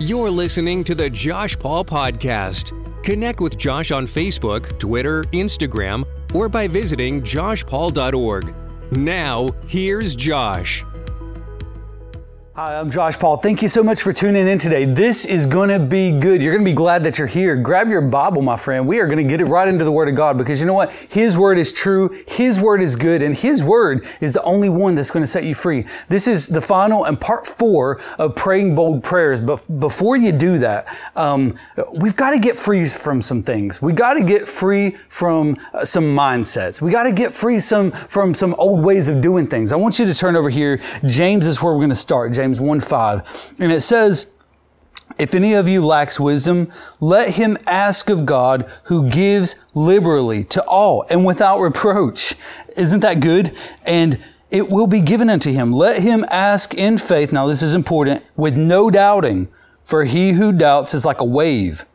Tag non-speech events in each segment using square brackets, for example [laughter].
You're listening to the Josh Paul Podcast. Connect with Josh on Facebook, Twitter, Instagram, or by visiting joshpaul.org. Now, here's Josh. Hi, I'm Josh Paul. Thank you so much for tuning in today. This is going to be good. You're going to be glad that you're here. Grab your Bible, my friend. We are going to get it right into the Word of God because you know what? His Word is true. His Word is good. And His Word is the only one that's going to set you free. This is the final and part four of praying bold prayers. But before you do that, um, we've got to get free from some things. We got to get free from uh, some mindsets. We got to get free some from some old ways of doing things. I want you to turn over here. James is where we're going to start. James James 1 5. And it says, if any of you lacks wisdom, let him ask of God who gives liberally to all and without reproach. Isn't that good? And it will be given unto him. Let him ask in faith. Now this is important with no doubting, for he who doubts is like a wave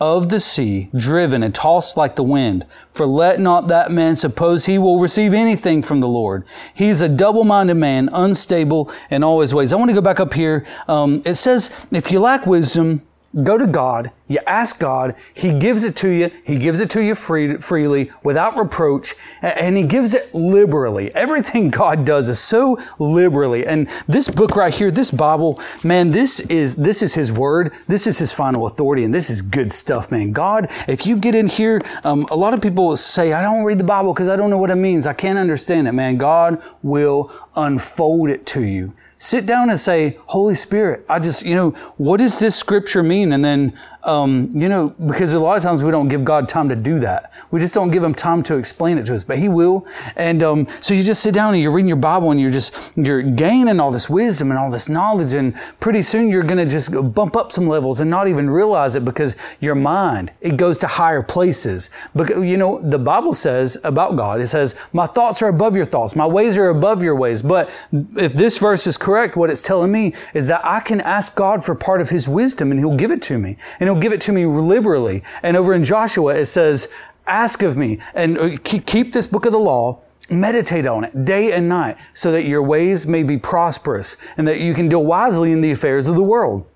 of the sea, driven and tossed like the wind. For let not that man suppose he will receive anything from the Lord. He is a double-minded man, unstable in all his ways. I want to go back up here. Um, it says, if you lack wisdom, go to God you ask God, He gives it to you. He gives it to you free, freely, without reproach, and He gives it liberally. Everything God does is so liberally. And this book right here, this Bible, man, this is this is His Word. This is His final authority, and this is good stuff, man. God, if you get in here, um, a lot of people say, "I don't read the Bible because I don't know what it means. I can't understand it." Man, God will unfold it to you. Sit down and say, "Holy Spirit, I just, you know, what does this Scripture mean?" And then um, you know, because a lot of times we don't give God time to do that. We just don't give Him time to explain it to us, but He will. And um, so you just sit down and you're reading your Bible and you're just you're gaining all this wisdom and all this knowledge, and pretty soon you're going to just bump up some levels and not even realize it because your mind it goes to higher places. But you know, the Bible says about God, it says, "My thoughts are above your thoughts, my ways are above your ways." But if this verse is correct, what it's telling me is that I can ask God for part of His wisdom, and He'll give it to me, and He'll give it to me liberally. And over in Joshua, it says, ask of me and uh, keep this book of the law meditate on it day and night so that your ways may be prosperous and that you can deal wisely in the affairs of the world.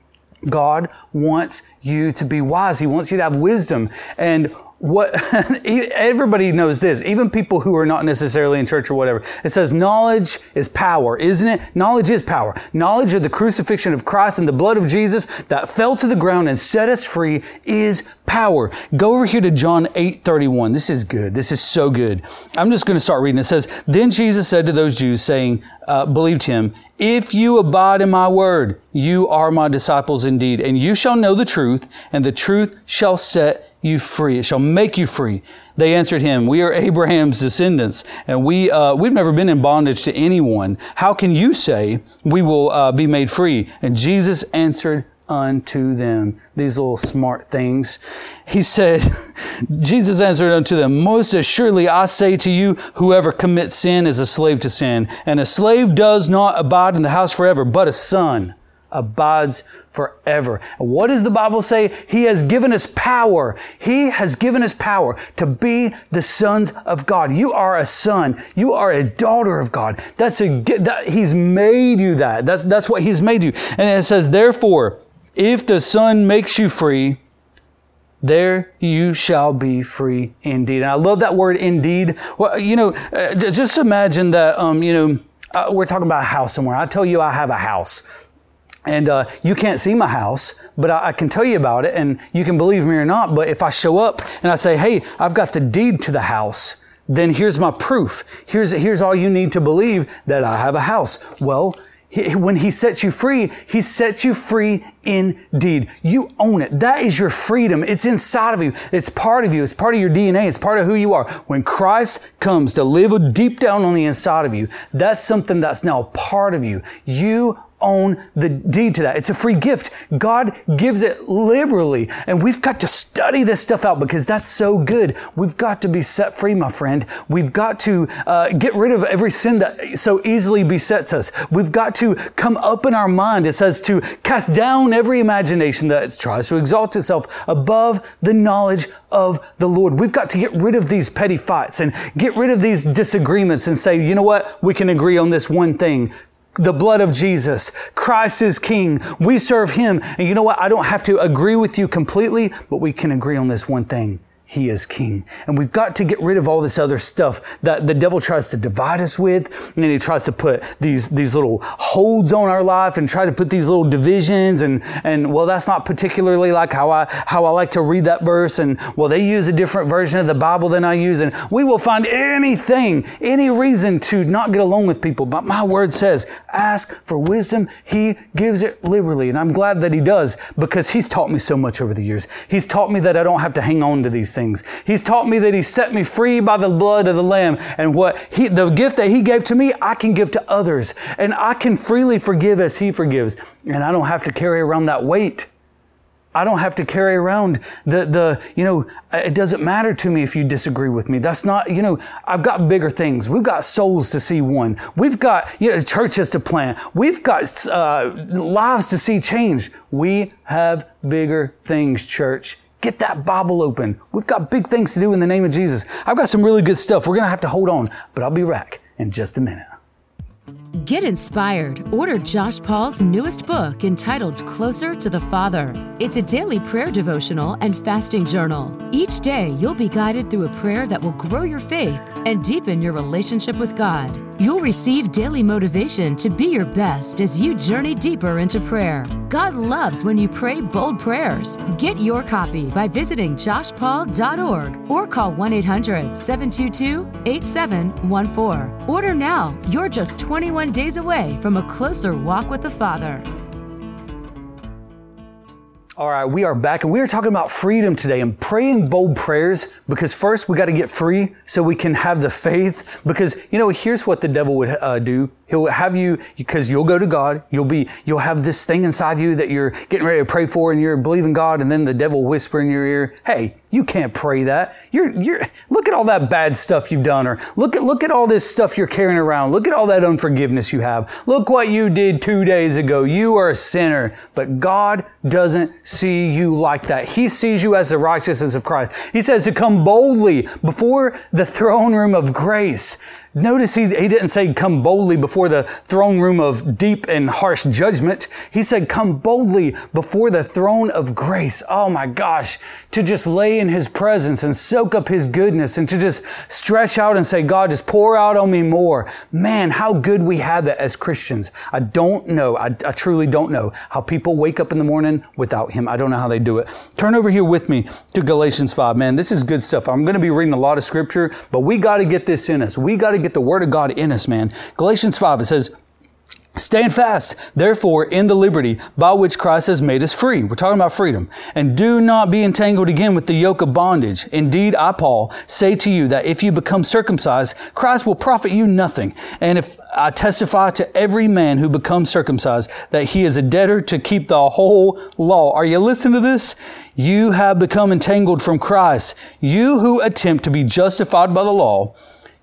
God wants you to be wise. He wants you to have wisdom. And what [laughs] everybody knows this, even people who are not necessarily in church or whatever. It says knowledge is power, isn't it? Knowledge is power. Knowledge of the crucifixion of Christ and the blood of Jesus that fell to the ground and set us free is power. Go over here to John 8 31. This is good. This is so good. I'm just going to start reading. It says, Then Jesus said to those Jews, saying, uh, believed him, If you abide in my word, you are my disciples indeed, and you shall know the truth, and the truth shall set you free. It shall make you free. They answered him, We are [laughs] Abraham's descendants, and we, uh, we've never been in bondage to anyone. How can you say we will uh, be made free? And Jesus answered unto them. These little smart things. He said, [laughs] Jesus answered unto them, Most assuredly I say to you, whoever commits sin is a slave to sin. And a slave does not abide in the house forever, but a son abides forever. What does the Bible say? He has given us power. He has given us power to be the sons of God. You are a son. You are a daughter of God. That's a, that, He's made you that. That's, that's what He's made you. And it says, therefore, if the Son makes you free, there you shall be free indeed. And I love that word indeed. Well, you know, uh, just imagine that, um, you know, uh, we're talking about a house somewhere. I tell you I have a house. And uh, you can't see my house, but I, I, can tell you about it, and you can believe me or not. But if I show up and I say, "Hey, I've got the deed to the house," then here's my proof. Here's here's all you need to believe that I have a house. Well, he, when he sets you free, he sets you free indeed. You own it. That is your freedom. It's inside of you. It's part of you. It's part of your DNA. It's part of who you are. When Christ comes to live deep down on the inside of you, that's something that's now part of you. You own the deed to that. It's a free gift. God gives it liberally. And we've got to study this stuff out because that's so good. We've got to be set free, my friend. We've got to uh, get rid of every sin that so easily besets us. We've got to come up in our mind. It says to cast down every imagination that tries to exalt itself above the knowledge of the Lord. We've got to get rid of these petty fights and get rid of these disagreements and say, you know what? We can agree on this one thing the blood of Jesus. Christ is King. We serve Him. And you know what? I don't have to agree with you completely, but we can agree on this one thing. He is king. And we've got to get rid of all this other stuff that the devil tries to divide us with. And he tries to put these, these little holds on our life and try to put these little divisions. And, and well, that's not particularly like how I, how I like to read that verse. And well, they use a different version of the Bible than I use. And we will find anything, any reason to not get along with people. But my word says, ask for wisdom. He gives it liberally. And I'm glad that he does because he's taught me so much over the years. He's taught me that I don't have to hang on to these things. He's taught me that He set me free by the blood of the Lamb. And what He, the gift that He gave to me, I can give to others. And I can freely forgive as He forgives. And I don't have to carry around that weight. I don't have to carry around the, the, you know, it doesn't matter to me if you disagree with me. That's not, you know, I've got bigger things. We've got souls to see won. We've got, you know, churches to plant. We've got uh, lives to see change. We have bigger things, church. Get that Bible open. We've got big things to do in the name of Jesus. I've got some really good stuff. We're going to have to hold on, but I'll be back in just a minute. Get inspired. Order Josh Paul's newest book entitled Closer to the Father. It's a daily prayer devotional and fasting journal. Each day, you'll be guided through a prayer that will grow your faith and deepen your relationship with God. You'll receive daily motivation to be your best as you journey deeper into prayer. God loves when you pray bold prayers. Get your copy by visiting joshpaul.org or call 1 800 722 8714. Order now. You're just 21 days away from a closer walk with the Father. All right, we are back and we are talking about freedom today and praying bold prayers because first we got to get free so we can have the faith. Because, you know, here's what the devil would uh, do He'll have you because you'll go to God. You'll be, you'll have this thing inside you that you're getting ready to pray for and you're believing God. And then the devil whisper in your ear, Hey, you can't pray that. You're, you're, look at all that bad stuff you've done or look at, look at all this stuff you're carrying around. Look at all that unforgiveness you have. Look what you did two days ago. You are a sinner, but God doesn't see you like that. He sees you as the righteousness of Christ. He says to come boldly before the throne room of grace. Notice he, he didn't say come boldly before the throne room of deep and harsh judgment. He said come boldly before the throne of grace. Oh my gosh, to just lay in his presence and soak up his goodness and to just stretch out and say, God, just pour out on me more. Man, how good we have that as Christians. I don't know. I, I truly don't know how people wake up in the morning without him. I don't know how they do it. Turn over here with me to Galatians 5. Man, this is good stuff. I'm going to be reading a lot of scripture, but we got to get this in us. We got to get the word of God in us, man. Galatians 5, it says, Stand fast, therefore, in the liberty by which Christ has made us free. We're talking about freedom. And do not be entangled again with the yoke of bondage. Indeed, I, Paul, say to you that if you become circumcised, Christ will profit you nothing. And if I testify to every man who becomes circumcised that he is a debtor to keep the whole law. Are you listening to this? You have become entangled from Christ. You who attempt to be justified by the law,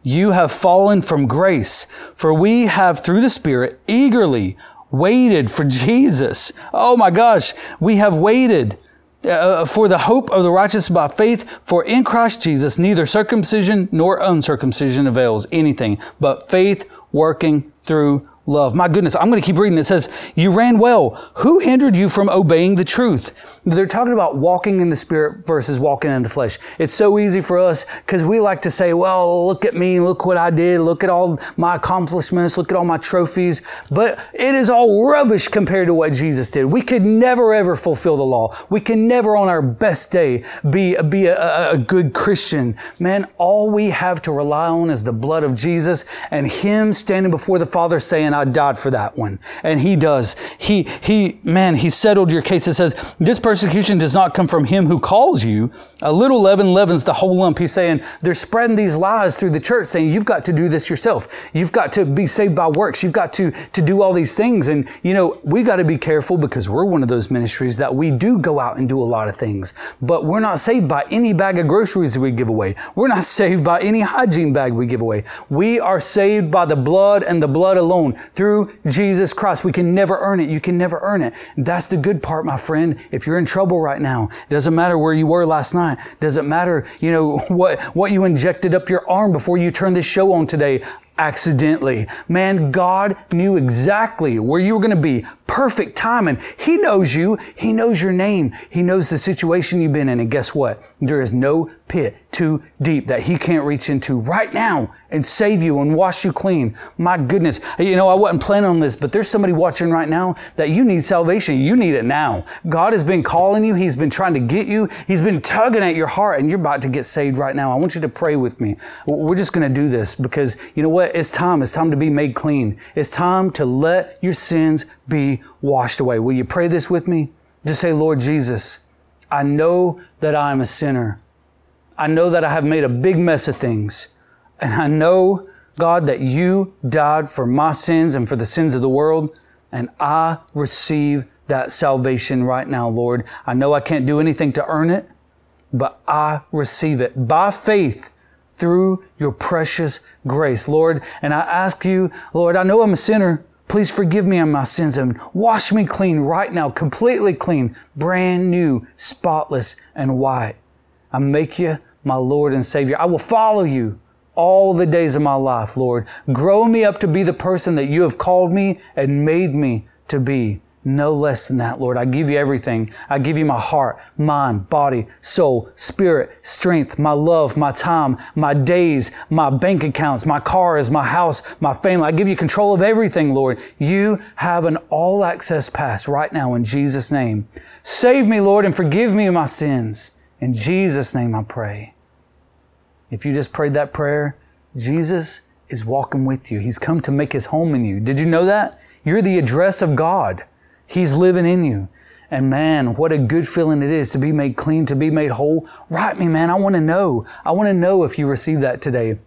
you have fallen from grace, for we have through the Spirit eagerly waited for Jesus. Oh my gosh, we have waited. Uh, for the hope of the righteous by faith, for in Christ Jesus neither circumcision nor uncircumcision avails anything, but faith working through love. My goodness, I'm going to keep reading. It says, You ran well. Who hindered you from obeying the truth? They're talking about walking in the spirit versus walking in the flesh. It's so easy for us because we like to say, Well, look at me. Look what I did. Look at all my accomplishments. Look at all my trophies. But it is all rubbish compared to what Jesus did. We could never ever fulfill the law. We can never on our best day be, be a, a, a good Christian. Man, all we have to rely on is the blood of Jesus and Him standing before the Father saying, I died for that one. And he does. He, he, man, he settled your case. It says, this persecution does not come from him who calls you. A little leaven leavens the whole lump. He's saying they're spreading these lies through the church saying you've got to do this yourself. You've got to be saved by works. You've got to, to do all these things. And, you know, we got to be careful because we're one of those ministries that we do go out and do a lot of things, but we're not saved by any bag of groceries we give away. We're not [laughs] saved by any hygiene bag we give away. We are saved by the blood and the blood alone through Jesus Christ. We can never earn it. You can never earn it. That's the good part, my friend. If you're in trouble right now, doesn't matter where you were last night. Doesn't matter, you know, [laughs] what, what you injected up your arm before you turned this show on today. accidentally. Man, God knew exactly where you were going to be. Perfect timing. He knows you. He knows your name. He knows the situation you've been in. And guess what? There is no pit too deep that he can't reach into right now and save you and wash you clean. My goodness. You know, I wasn't planning on this, but there's somebody watching right now that you need salvation. You need it now. God has been calling you. He's been trying to get you. He's been tugging at your heart and you're about to get saved right now. I want you to pray with me. We're just going to do this because you know what? It's time. It's time to be made clean. It's time to let your sins be washed away. Will you pray this with me? Just say, Lord Jesus, I know that I am a sinner. I know that I have made a big mess of things. And I know, God, that you died for my sins and for the sins of the world. And I receive that salvation right now, Lord. I know I can't do anything to earn it, but I receive it by faith through your precious grace, Lord. And I ask you, Lord, I know I'm a sinner. Please forgive me of my sins and wash me clean right now, completely clean, brand new, spotless, and white. I make you my Lord and Savior. I will follow you all the days of my life, Lord. Grow me up to be the person that you have called me and made me to be. No less than that, Lord. I give you everything. I give you my heart, mind, body, soul, spirit, strength, my love, my time, my days, my bank accounts, my cars, my house, my family. I give you control of everything, Lord. You have an all access pass right now in Jesus' name. Save me, Lord, and forgive me my sins. In Jesus' name I pray. If you just prayed that prayer, Jesus is walking with you. He's come to make his home in you. Did you know that? You're the address of God. He's living in you. And man, what a good feeling it is to be made clean, to be made whole. Write me, man. I want to know. I want to know if you received that today.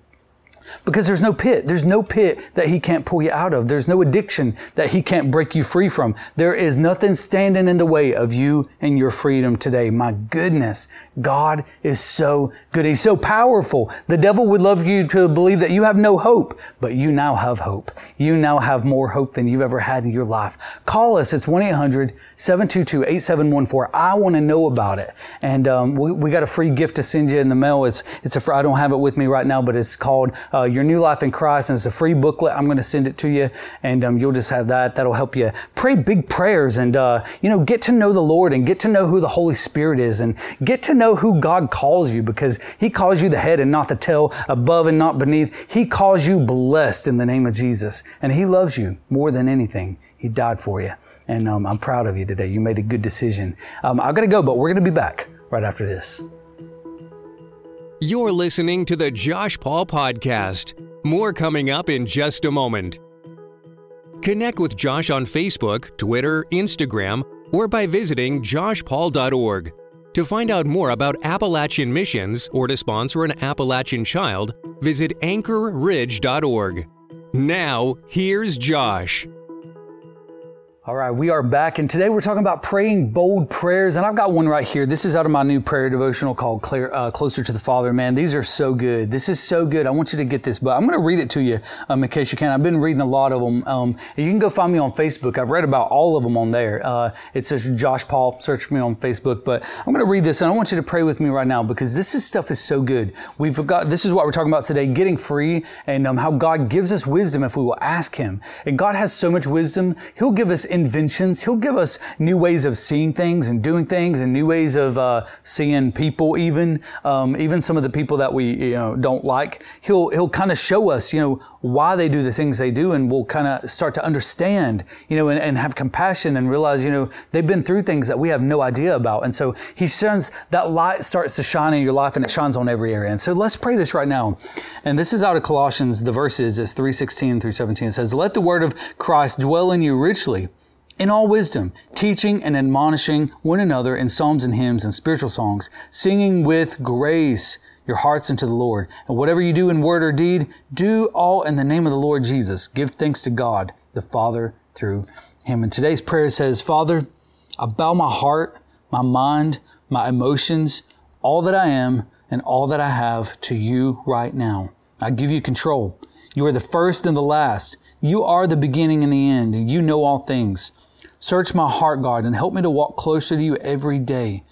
Because there's no pit. There's no pit that he can't pull you out of. There's no addiction that he can't break you free from. There is nothing standing in the way of you and your freedom today. My goodness, God is so good. He's so powerful. The devil would love you to believe that you have no hope, but you now have hope. You now have more hope than you've ever had in your life. Call us. It's 1-800-722-8714. I want to know about it. And um, we, we, got a free gift to send you in the mail. It's, it's a, I don't have it with me right now, but it's called uh, uh, Your New Life in Christ, and it's a free booklet. I'm going to send it to you, and um, you'll just have that. That'll help you pray big prayers and, uh, you know, get to know the Lord and get to know who the Holy Spirit is and get to know who God calls you because He calls you the head and not the tail, above and not beneath. He calls you blessed in the name of Jesus, and He loves you more than anything. He died for you, and um, I'm proud of you today. You made a good decision. Um, I've got to go, but we're going to be back right after this. You're listening to the Josh Paul Podcast. More coming up in just a moment. Connect with Josh on Facebook, Twitter, Instagram, or by visiting joshpaul.org. To find out more about Appalachian missions or to sponsor an Appalachian child, visit anchorridge.org. Now, here's Josh. All right, we are back, and today we're talking about praying bold prayers. And I've got one right here. This is out of my new prayer devotional called uh, Closer to the Father. Man, these are so good. This is so good. I want you to get this, but I'm going to read it to you um, in case you can. I've been reading a lot of them. Um, you can go find me on Facebook. I've read about all of them on there. Uh, it says Josh Paul. Search me on Facebook. But I'm going to read this, and I want you to pray with me right now because this is, stuff is so good. We've got this is what we're talking about today: getting free, and um, how God gives us wisdom if we will ask Him. And God has so much wisdom; He'll give us inventions. He'll give us new ways of seeing things and doing things and new ways of uh, seeing people even, um, even some of the people that we, you know, don't like. He'll, he'll kind of show us, you know, why they do the things they do and we'll kind of start to understand, you know, and, and have compassion and realize, you know, they've been through things that we have no idea about. And so he shines, that light starts to shine in your life and it shines on every area. And so let's pray this right now. And this is out of Colossians, the verses is 316 through 17. It says, let the word of Christ dwell in you richly in all wisdom, teaching and admonishing one another in psalms and hymns and spiritual songs, singing with grace your hearts unto the Lord. And whatever you do in word or deed, do all in the name of the Lord Jesus. Give thanks to God, the Father, through him. And today's prayer says, Father, I bow my heart, my mind, my emotions, all that I am, and all that I have to you right now. I give you control. You are the first and the last. You are the beginning and the end, and you know all things. Search my heart, God, and help me to walk closer to you every day.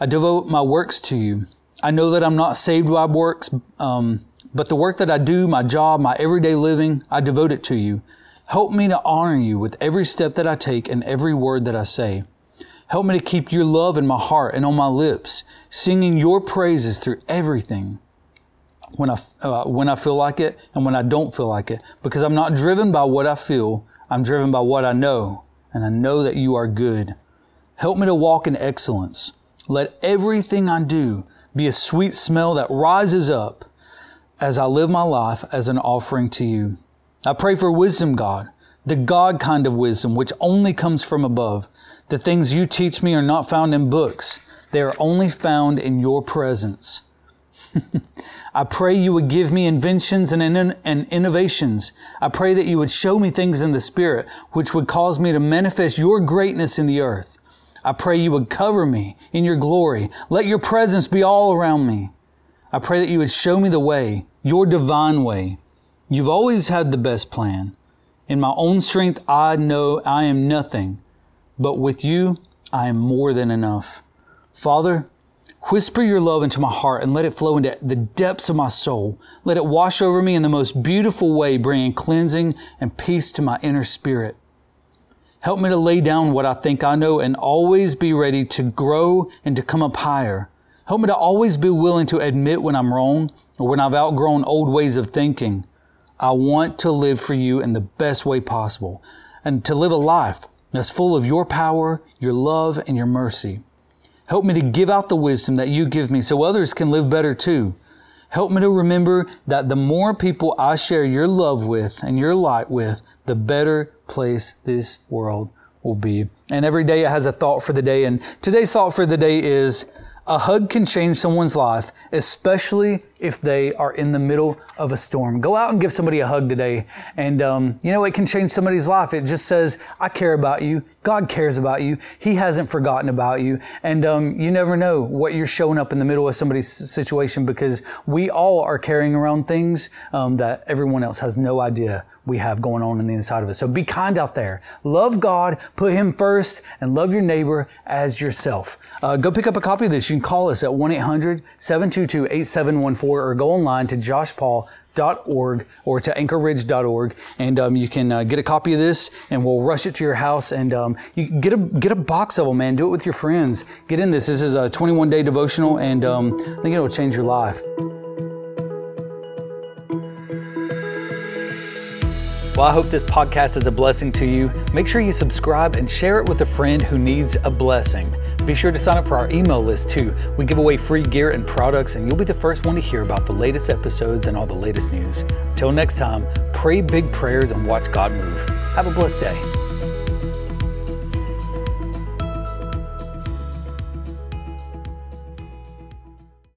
I devote my works to you. I know that I'm not saved by works, um, But the work that I do, my job, my everyday living, I devote it to you. Help me to honor you with every step that I take and every word that I say. Help me to keep your love in my heart and on my lips, singing your praises through everything when I, uh, when I feel like it and when I don't feel like it. Because I'm not driven by what I feel, I'm driven by what I know, and I know that you are good. Help me to walk in excellence. Let everything I do be a sweet smell that rises up as I live my life as an offering to you. I pray for wisdom, God, the God kind of wisdom, which only comes from above. The things you teach me are not found in books. They are only found in your presence. [laughs] I pray you would give me inventions and, and innovations. I pray that you would show me things in the Spirit which would cause me to manifest your greatness in the earth. I pray you would cover me in your glory. Let your presence be all around me. I pray that you would show me the way, your divine way. You've always had the best plan. In my own strength, I know I am nothing, but with you, I am more than enough. Father, whisper your love into my heart and let it flow into the depths of my soul. Let it wash over me in the most beautiful way, bringing cleansing and peace to my inner spirit. Help me to lay down what I think I know and always be ready to grow and to come up higher. Help me to always be willing to admit when I'm wrong or when I've outgrown old ways of thinking. I want to live for you in the best way possible and to live a life that's full of your power, your love, and your mercy. Help me to give out the wisdom that you give me so others can live better too. Help me to remember that the more people I share your love with and your light with, the better place this world will be. And every day it has a thought for the day. And today's thought for the day is a hug can change someone's life, especially if they are in the middle of a storm. Go out and give somebody a hug today. And, um, you know, it can change somebody's life. It just says, I care about you. God cares about you. He hasn't forgotten about you. And um, you never know what you're showing up in the middle of somebody's situation because we all are carrying around things um, that everyone else has no idea we have going on in the inside of us. So be kind out there. Love God, put Him first, and love your neighbor as yourself. Uh, go pick up a copy of this. You can call us at 1 800 722 8714 or go online to joshpaul.org or to anchorridge.org and um, you can uh, get a copy of this and we'll rush it to your house and um, you get a get a box of them man do it with your friends get in this this is a 21 day devotional and um, i think it'll change your life Well, I hope this podcast is a blessing to you. Make sure you subscribe and share it with a friend who needs a blessing. Be sure to sign up for our email list too. We give away free gear and products, and you'll be the first one to hear about the latest episodes and all the latest news. Till next time, pray big prayers and watch God move. Have a blessed day.